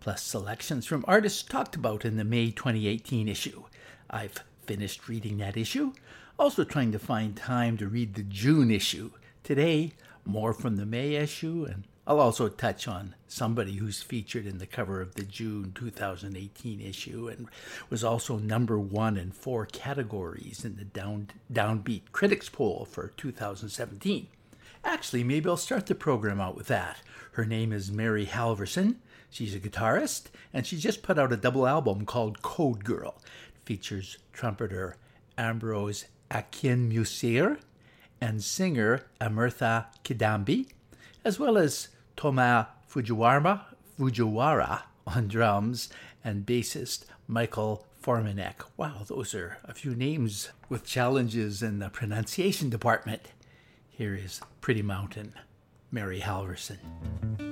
plus selections from artists talked about in the May 2018 issue. I've finished reading that issue, also trying to find time to read the June issue. Today, more from the May issue, and I'll also touch on somebody who's featured in the cover of the June 2018 issue and was also number one in four categories in the down, Downbeat Critics Poll for 2017. Actually, maybe I'll start the program out with that. Her name is Mary Halvorson. She's a guitarist, and she just put out a double album called Code Girl. It features trumpeter Ambrose Akinmusire and singer Amirtha Kidambi, as well as Tomas Fujiwara, Fujiwara on drums and bassist Michael Formanek. Wow, those are a few names with challenges in the pronunciation department. Here is Pretty Mountain, Mary Halvorson.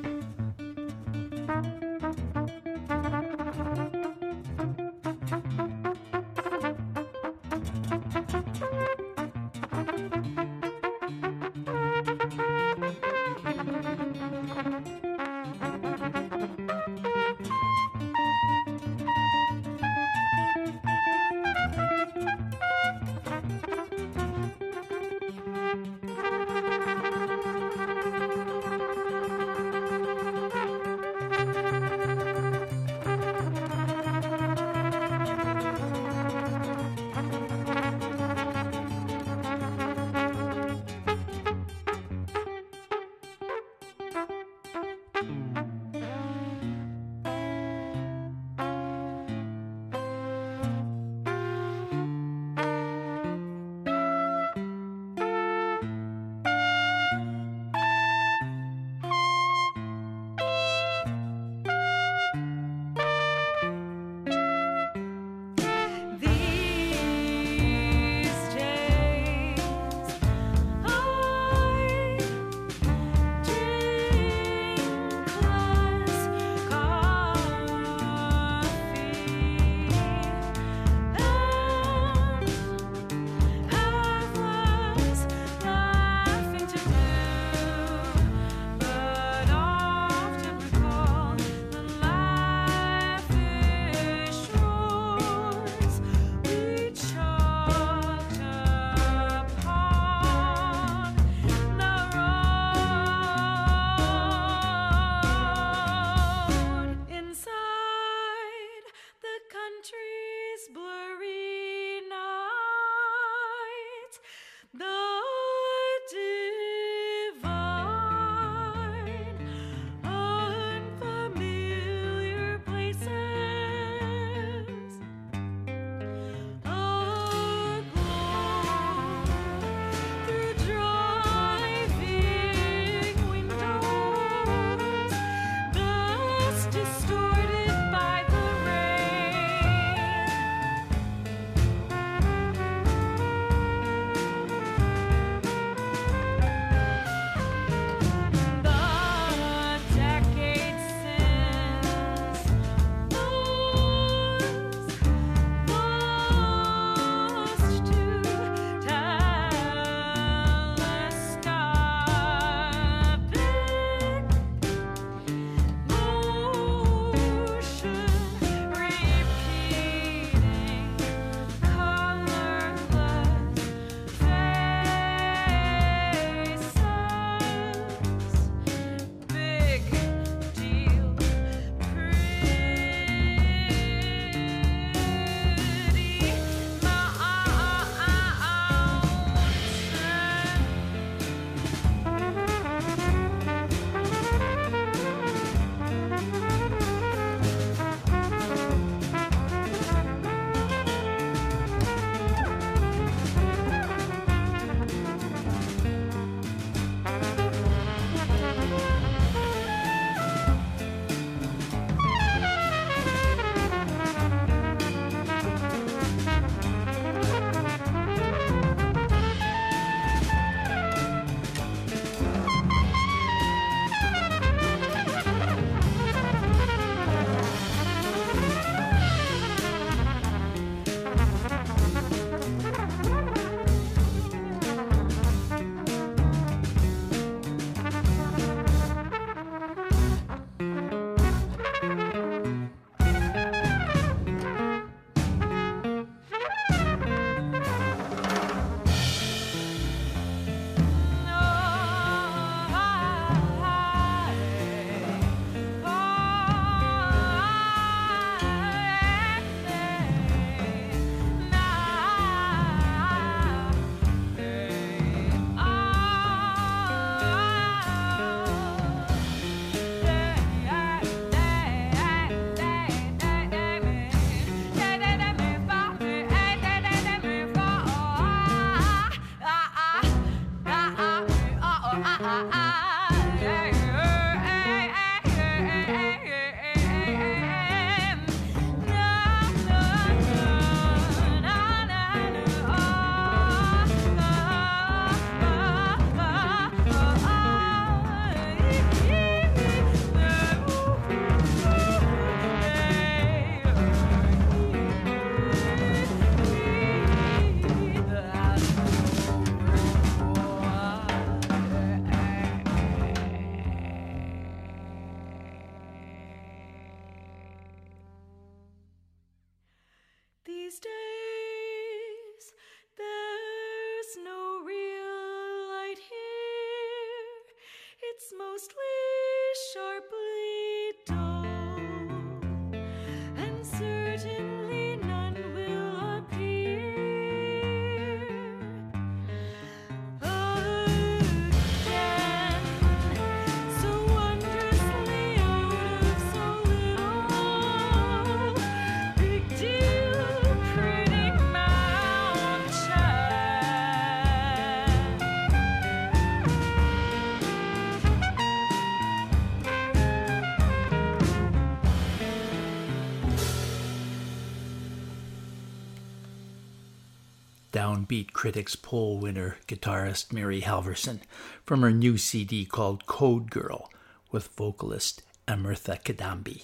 Downbeat Critics Poll winner guitarist Mary Halvorson from her new CD called Code Girl with vocalist Amirtha Kidambi.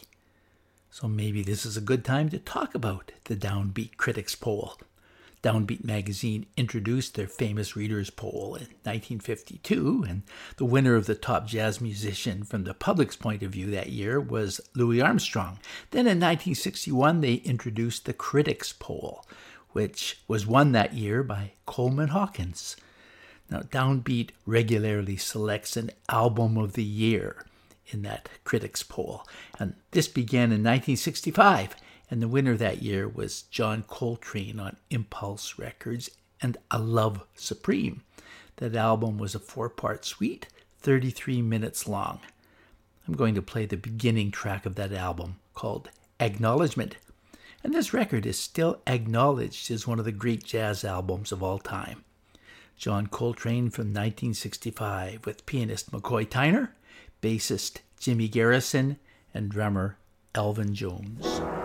So maybe this is a good time to talk about the Downbeat Critics Poll. Downbeat magazine introduced their famous readers poll in 1952, and the winner of the top jazz musician from the public's point of view that year was Louis Armstrong. Then in 1961, they introduced the critics poll, which was won that year by Coleman Hawkins. Now, Downbeat regularly selects an album of the year in that critics poll, and this began in 1965. And the winner that year was John Coltrane on Impulse Records and A Love Supreme. That album was a four part suite, 33 minutes long. I'm going to play the beginning track of that album called Acknowledgement. And this record is still acknowledged as one of the great jazz albums of all time. John Coltrane from 1965 with pianist McCoy Tyner, bassist Jimmy Garrison, and drummer Elvin Jones.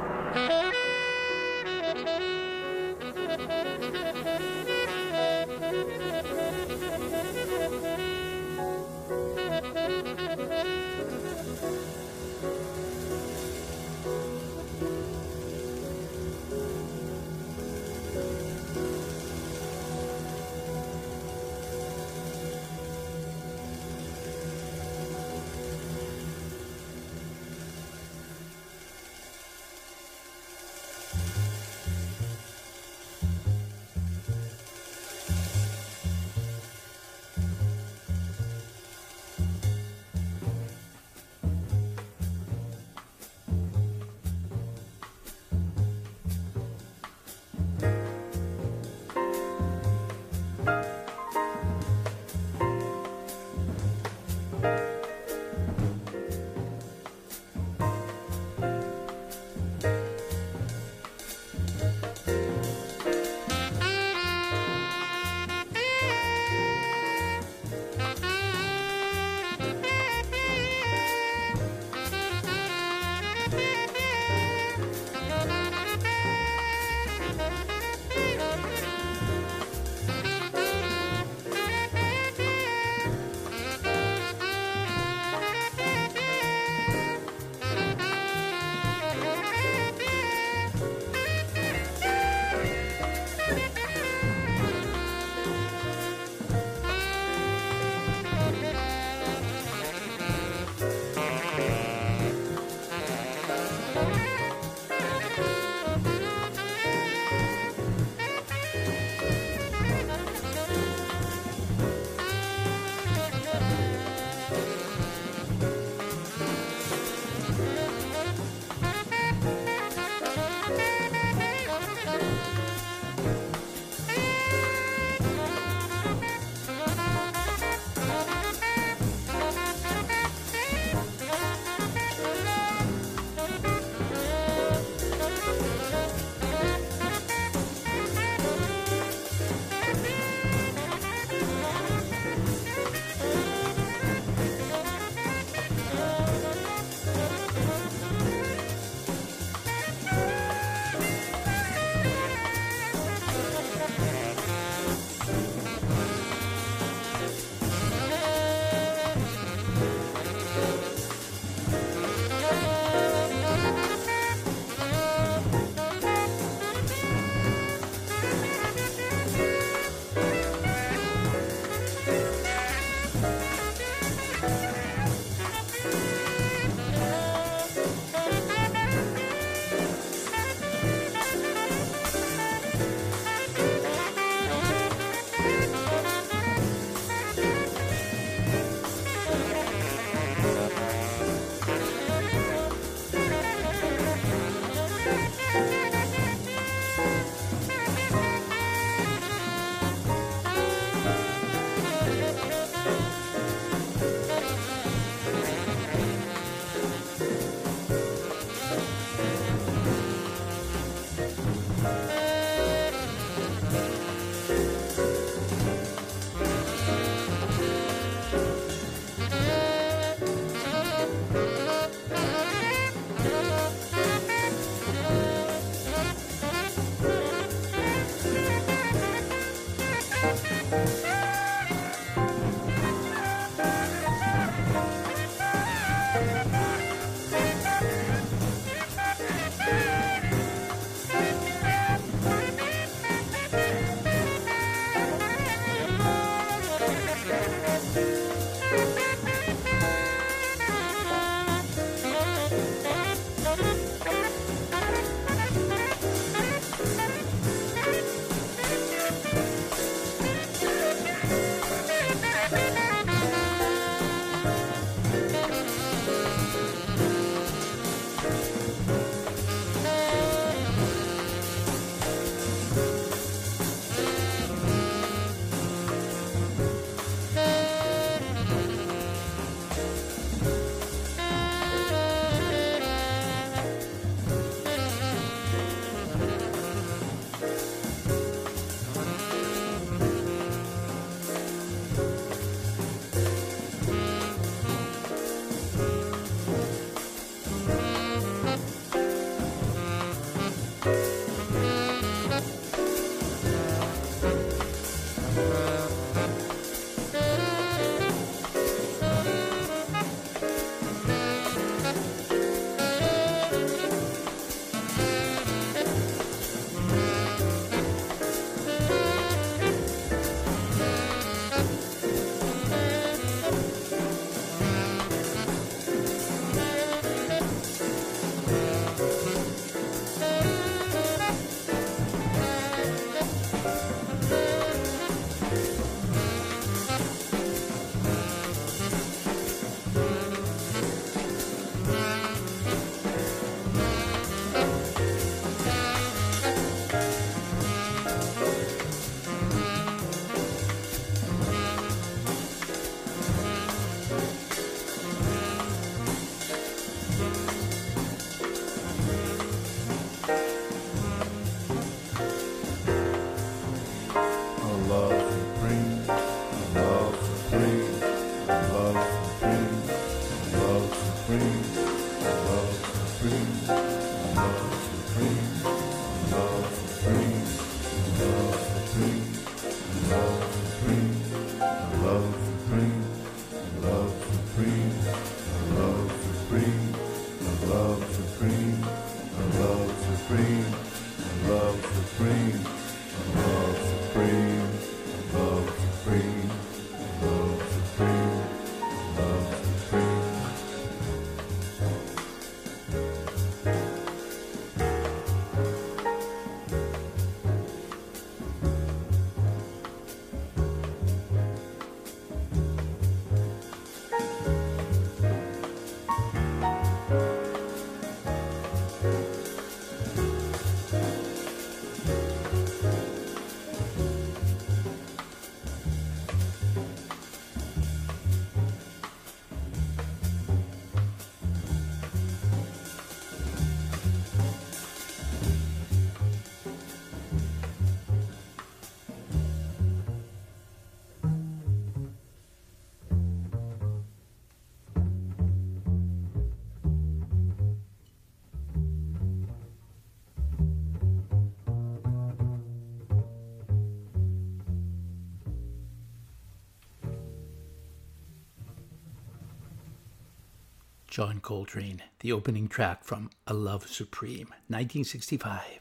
John Coltrane, the opening track from A Love Supreme, 1965.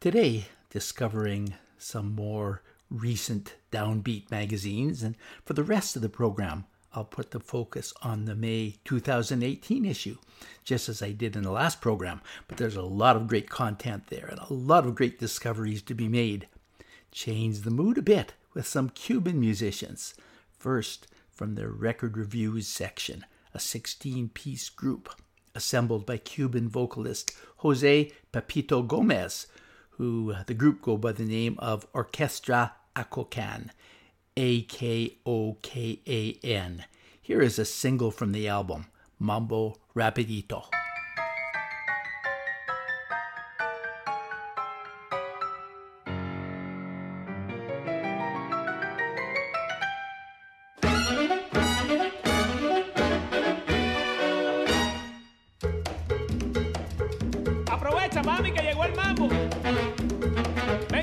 Today, discovering some more recent downbeat magazines, and for the rest of the program, I'll put the focus on the May 2018 issue, just as I did in the last program. But there's a lot of great content there and a lot of great discoveries to be made. Change the mood a bit with some Cuban musicians. First, from their record reviews section a 16 piece group assembled by Cuban vocalist Jose Pepito Gomez, who the group go by the name of Orquestra Akokan, A K O K A N. Here is a single from the album, Mambo Rapidito.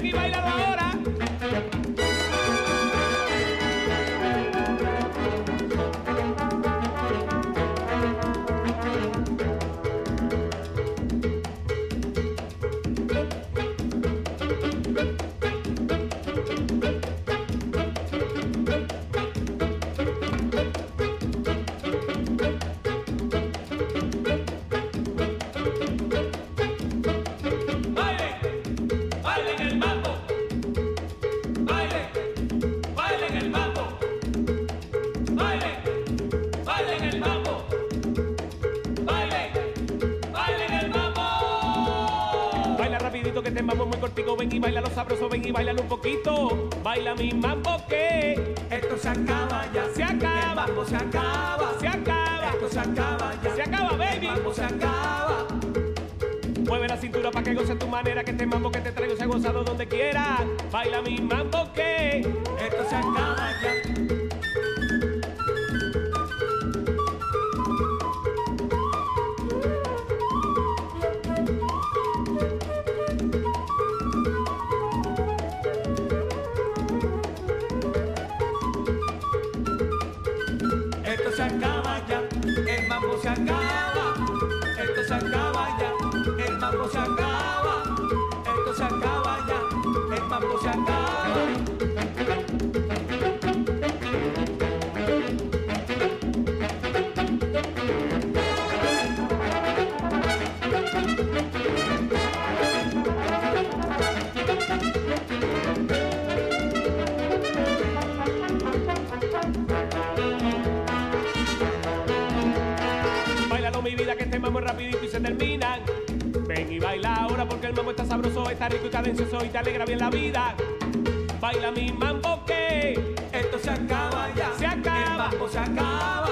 mi bailador. un poquito, baila mi mambo que esto se acaba ya, se acaba, el se acaba, se acaba, esto se acaba ya, se acaba baby, el se acaba. Mueve la cintura para que goce tu manera, que este mambo que te traigo se ha gozado donde quiera. Baila mi mambo que esto se acaba. Está rico y cadencioso y te alegra bien la vida. Baila mi mambo que esto se acaba ya. Se acaba. El mambo. Se acaba.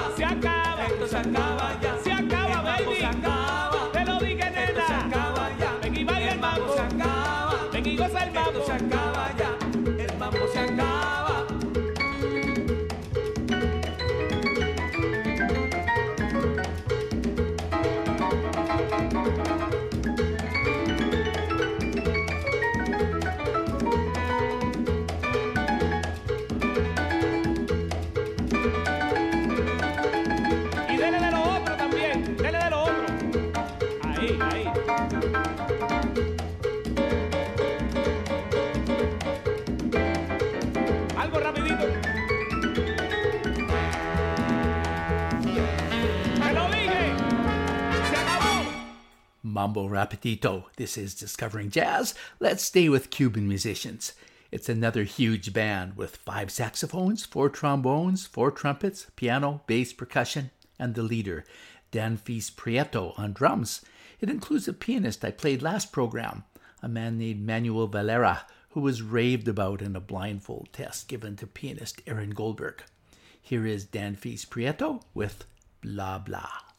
Mambo Rapidito. This is Discovering Jazz. Let's stay with Cuban musicians. It's another huge band with five saxophones, four trombones, four trumpets, piano, bass, percussion, and the leader, Dafnis Prieto, on drums. It includes a pianist I played last program, a man named Manuel Valera, who was raved about in a blindfold test given to pianist Aaron Goldberg. Here is Dafnis Prieto with Blah Blah.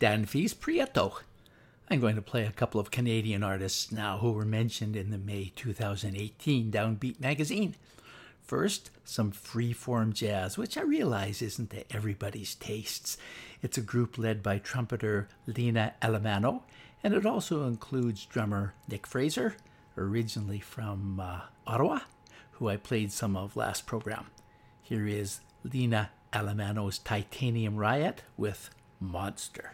Dafnis Prieto. I'm going to play a couple of Canadian artists now who were mentioned in the May 2018 Downbeat magazine. First, some freeform jazz, which I realize isn't to everybody's tastes. It's a group led by trumpeter Lina Allemano, and it also includes drummer Nick Fraser, originally from uh, Ottawa, who I played some of last program. Here is Lina Allemano's Titanium Riot with Monster.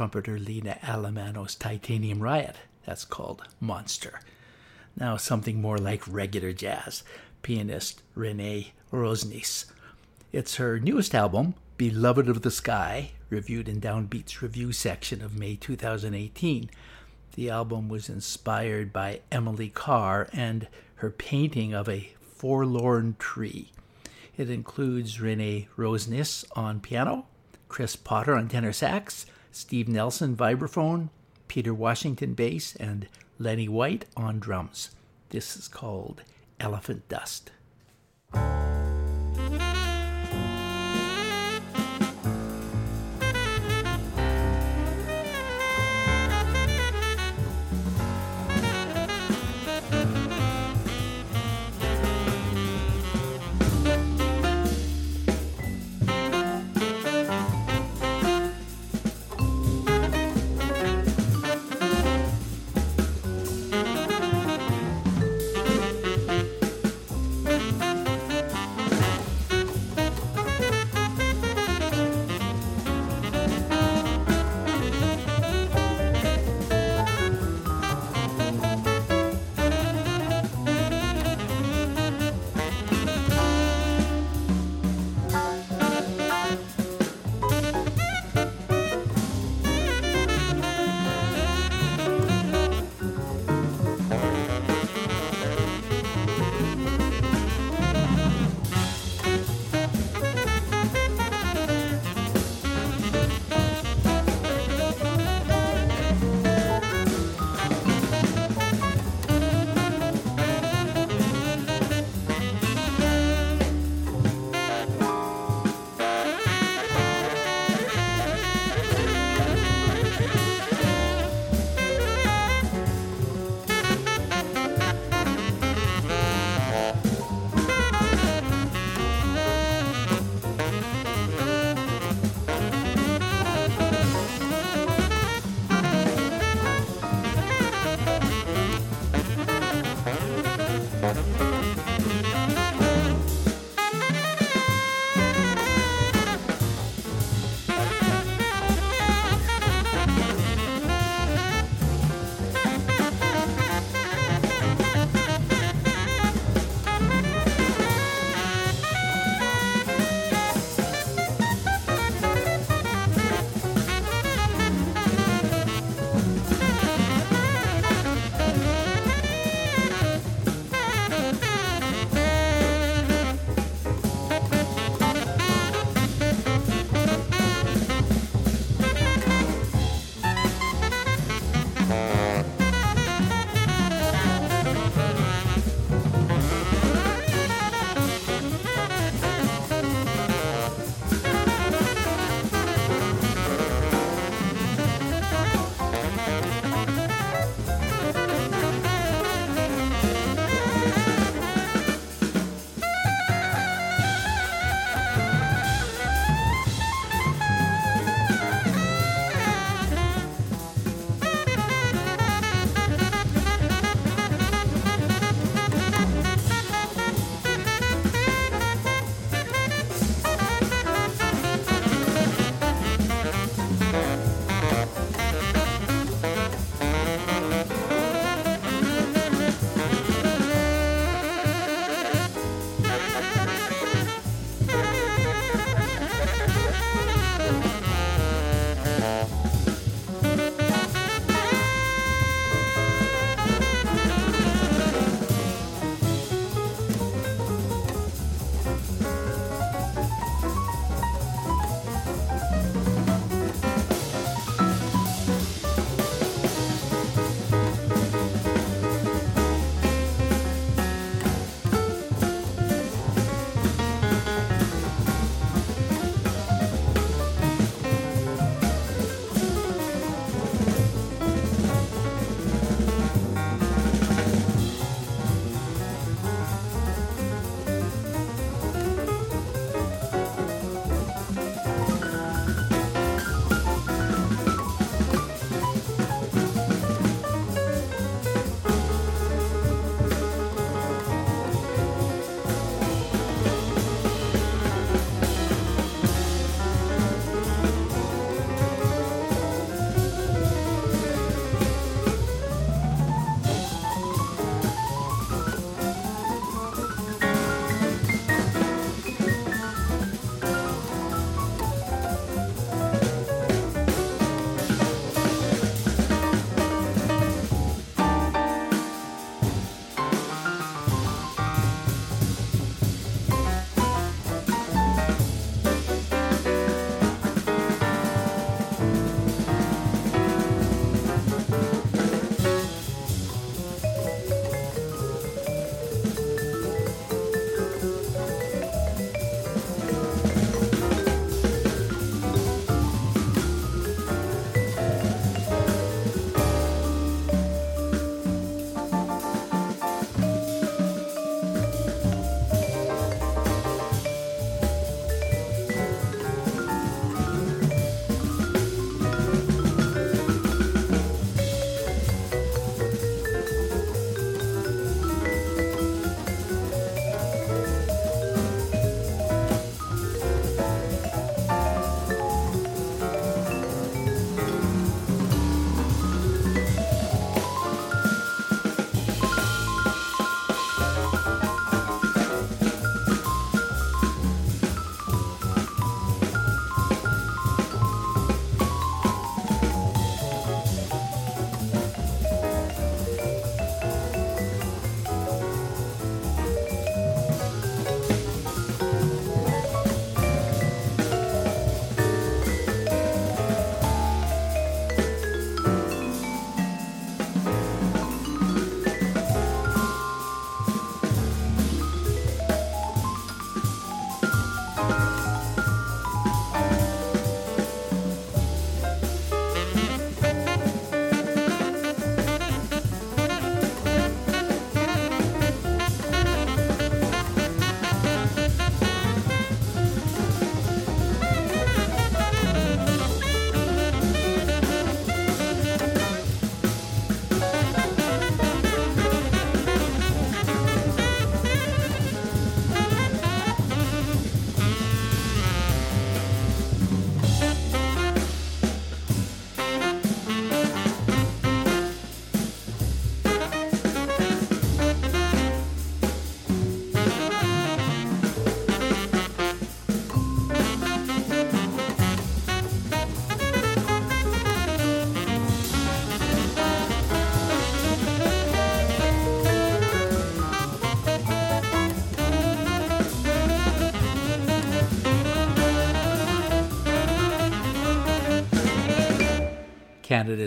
Trumpeter Lina Allemano's Titanium Riot. That's called Monster. Now, something more like regular jazz. Pianist Renee Rosnes. It's her newest album, Beloved of the Sky, reviewed in Downbeat's review section of May 2018. The album was inspired by Emily Carr and her painting of a forlorn tree. It includes Renee Rosnes on piano, Chris Potter on tenor sax, Steve Nelson vibraphone, Peter Washington bass, and Lenny White on drums. This is called Elephant Dust.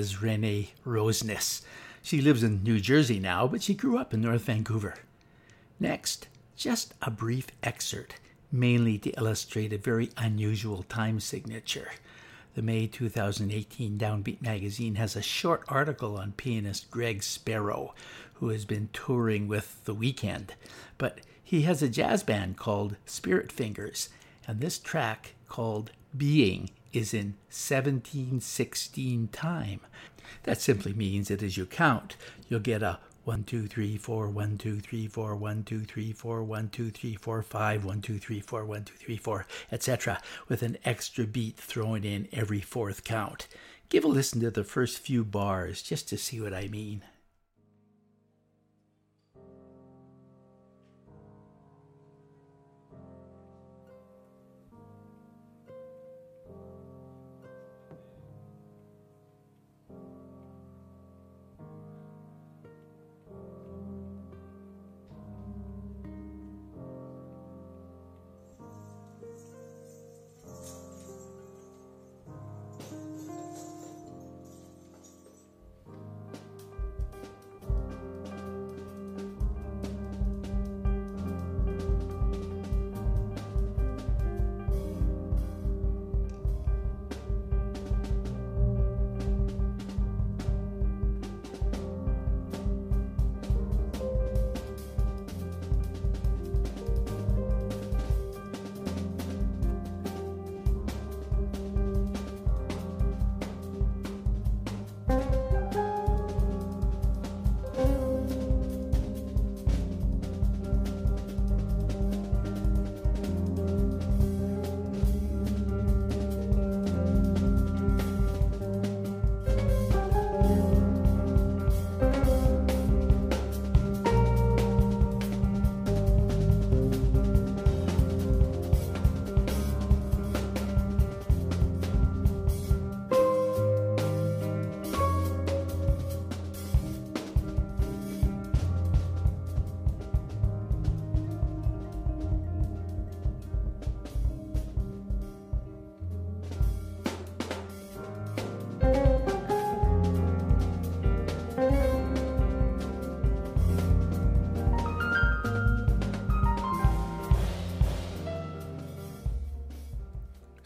Canada's Renee Rosnes. She lives in New Jersey now, but she grew up in North Vancouver. Next, just a brief excerpt, mainly to illustrate a very unusual time signature. The May 2018 Downbeat magazine has a short article on pianist Greg Spero, who has been touring with The Weeknd. But he has a jazz band called Spirit Fingers, and this track called Being is in 1716 time. That simply means that as you count, you'll get a 1, 2, 3, 4, 1, 2, 3, 4, 1, 2, 3, 4, 1, 2, 3, 4, 5, 1, 2, 3, 4, 1, 2, 3, 4, etc., with an extra beat thrown in every fourth count. Give a listen to the first few bars just to see what I mean.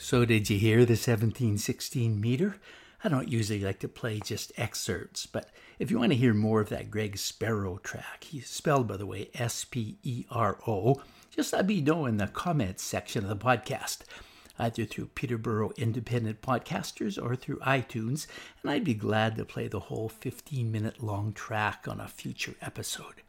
So, did you hear the 1716 meter? I don't usually like to play just excerpts, but if you want to hear more of that Greg Spero track, he's spelled, by the way, S P E R O, just let me know in the comments section of the podcast, either through Peterborough Independent Podcasters or through iTunes, and I'd be glad to play the whole 15 minute long track on a future episode.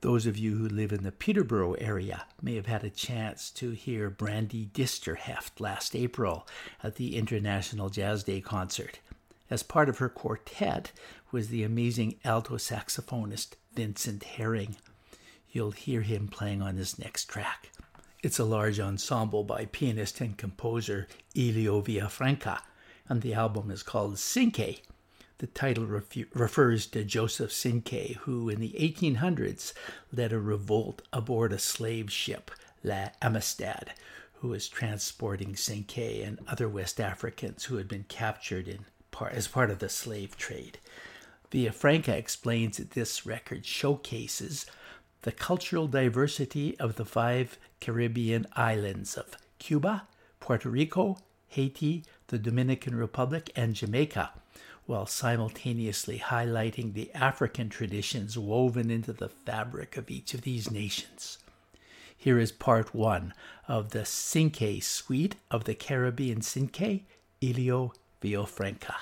Those of you who live in the Peterborough area may have had a chance to hear Brandi Disterheft last April at the International Jazz Day concert. As part of her quartet was the amazing alto saxophonist Vincent Herring. You'll hear him playing on this next track. It's a large ensemble by pianist and composer Elio Villafranca, and the album is called Cinque, the title refu- refers to Joseph Cinque, who in the 1800s led a revolt aboard a slave ship, La Amistad, who was transporting Cinque and other West Africans who had been captured in as part of the slave trade. Villafranca explains that this record showcases the cultural diversity of the five Caribbean islands of Cuba, Puerto Rico, Haiti, the Dominican Republic, and Jamaica while simultaneously highlighting the African traditions woven into the fabric of each of these nations. Here is part one of the Cinque suite of the Caribbean Cinque, Elio Villafranca.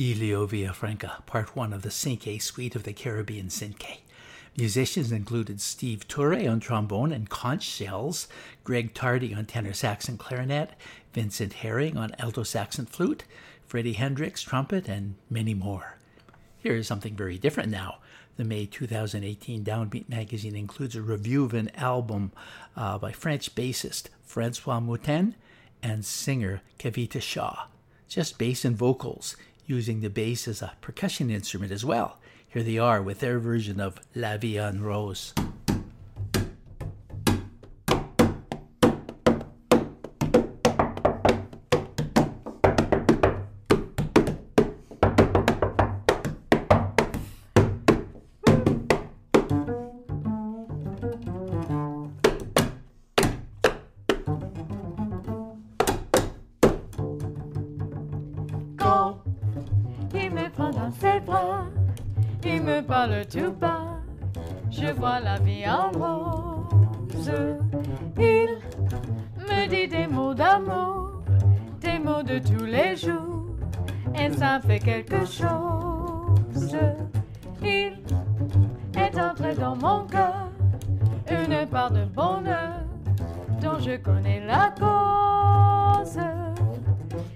Elio Villafranca, part one of the Cinque suite of the Caribbean Cinque. Musicians included Steve Turre on trombone and conch shells, Greg Tardy on tenor sax and clarinet, Vincent Herring on alto sax and flute, Freddie Hendrix trumpet, and many more. Here is something very different now. The May 2018 Downbeat magazine includes a review of an album uh, by French bassist Francois Moutin and singer Kavita Shah. Just bass and vocals, using the bass as a percussion instrument as well. Here they are with their version of La Vie en Rose. Il me dit des mots d'amour, des mots de tous les jours, et ça fait quelque chose. Il est entré dans mon cœur, une part de bonheur dont je connais la cause.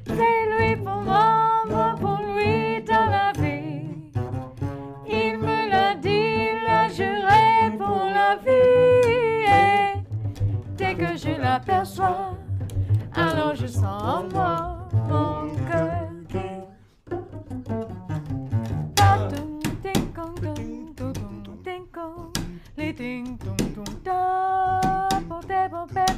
C'est lui pour moi, moi pour lui dans la vie. Je l'aperçois, alors je sens en moi mon cœur qui. Ta-dum, ding-dong, dum, dum-dum, ding-dong, li ding-dong, dum, da, bo, de, bo, be,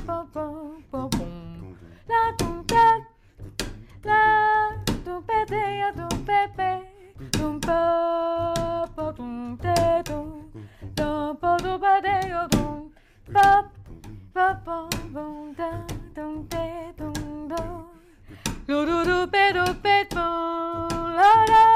bo, bom. Dum, da, dum de dum do lu du du pe du dum la la la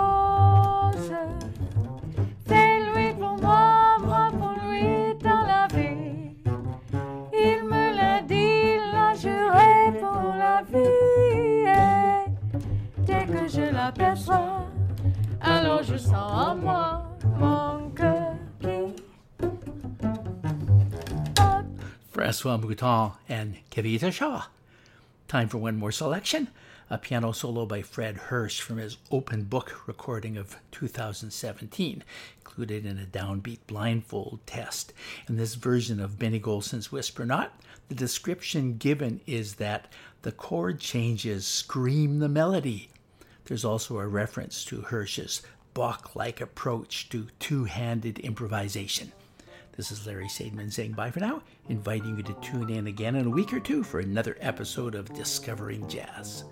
Je l'aperçois, alors je sens en moi mon cœur qui. Francois Moutin and Kavita Shah. Time for one more selection a piano solo by Fred Hersch from his open book recording of 2017, included in a downbeat blindfold test. In this version of Benny Golson's Whisper Not, the description given is that the chord changes scream the melody. There's also a reference to Hersch's Bach like approach to two handed improvisation. This is Larry Sadman saying bye for now, inviting you to tune in again in a week or two for another episode of Discovering Jazz.